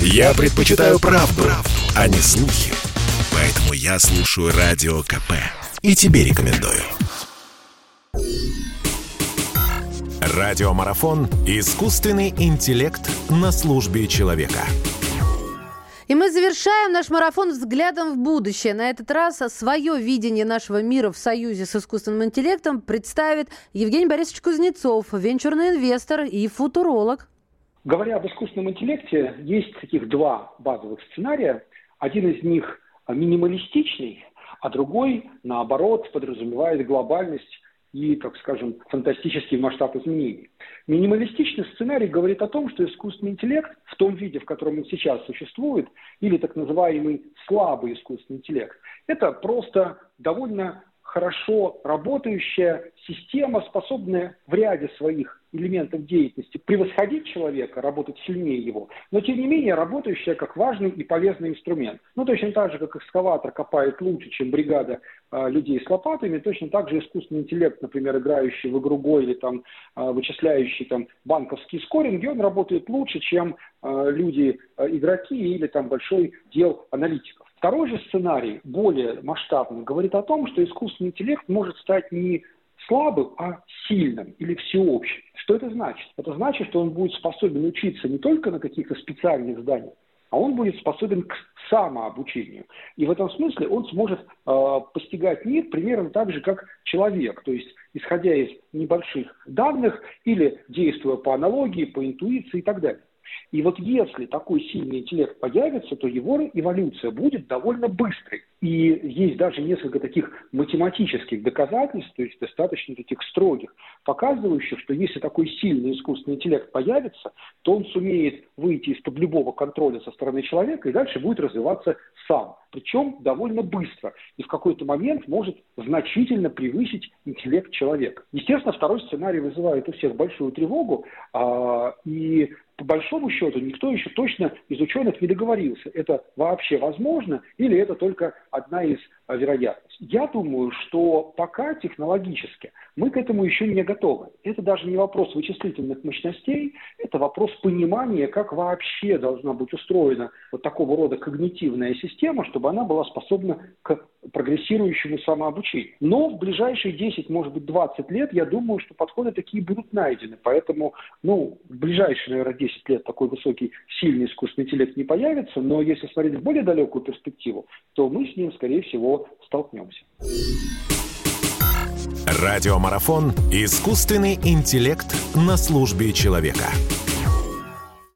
Я предпочитаю правду, правду, а не слухи. Поэтому я слушаю Радио КП. И тебе рекомендую. Радиомарафон «Искусственный интеллект на службе человека». И мы завершаем наш марафон взглядом в будущее. На этот раз свое видение нашего мира в союзе с искусственным интеллектом представит Евгений Борисович Кузнецов, венчурный инвестор и футуролог. Говоря об искусственном интеллекте, есть таких два базовых сценария. Один из них минималистичный, а другой, наоборот, подразумевает глобальность и, так скажем, фантастический масштаб изменений. Минималистичный сценарий говорит о том, что искусственный интеллект в том виде, в котором он сейчас существует, или так называемый слабый искусственный интеллект, это просто довольно хорошо работающая система, способная в ряде своих элементов деятельности превосходить человека, работать сильнее его, но тем не менее работающая как важный и полезный инструмент. Ну, точно так же, как экскаватор копает лучше, чем бригада э, людей с лопатами, точно так же искусственный интеллект, например, играющий в игру Го или там э, вычисляющий там банковские скоринги, он работает лучше, чем э, люди, э, игроки или там большой дел аналитиков. Второй же сценарий, более масштабный, говорит о том, что искусственный интеллект может стать не слабым, а сильным или всеобщим. Что это значит? Это значит, что он будет способен учиться не только на каких-то специальных зданиях, а он будет способен к самообучению. И в этом смысле он сможет э, постигать мир примерно так же, как человек, то есть исходя из небольших данных или действуя по аналогии, по интуиции и так далее. И вот если такой сильный интеллект появится, то его эволюция будет довольно быстрой. И есть даже несколько таких математических доказательств, то есть достаточно таких строгих, показывающих, что если такой сильный искусственный интеллект появится, то он сумеет выйти из-под любого контроля со стороны человека и дальше будет развиваться сам. Причем довольно быстро. И в какой-то момент может значительно превысить интеллект человека. Естественно, второй сценарий вызывает у всех большую тревогу. А, и по большому счету никто еще точно из ученых не договорился, это вообще возможно или это только одна из а, вероятностей. Я думаю, что пока технологически мы к этому еще не готовы. Это даже не вопрос вычислительных мощностей, это вопрос понимания, как вообще должна быть устроена вот такого рода когнитивная система, чтобы она была способна к прогрессирующему самообучению. Но в ближайшие 10, может быть, 20 лет, я думаю, что подходы такие будут найдены. Поэтому, ну, в ближайшие, наверное, 10 лет такой высокий, сильный искусственный интеллект не появится, но если смотреть в более далекую перспективу, то мы с ним, скорее всего, столкнемся. Радиомарафон «Искусственный интеллект на службе человека».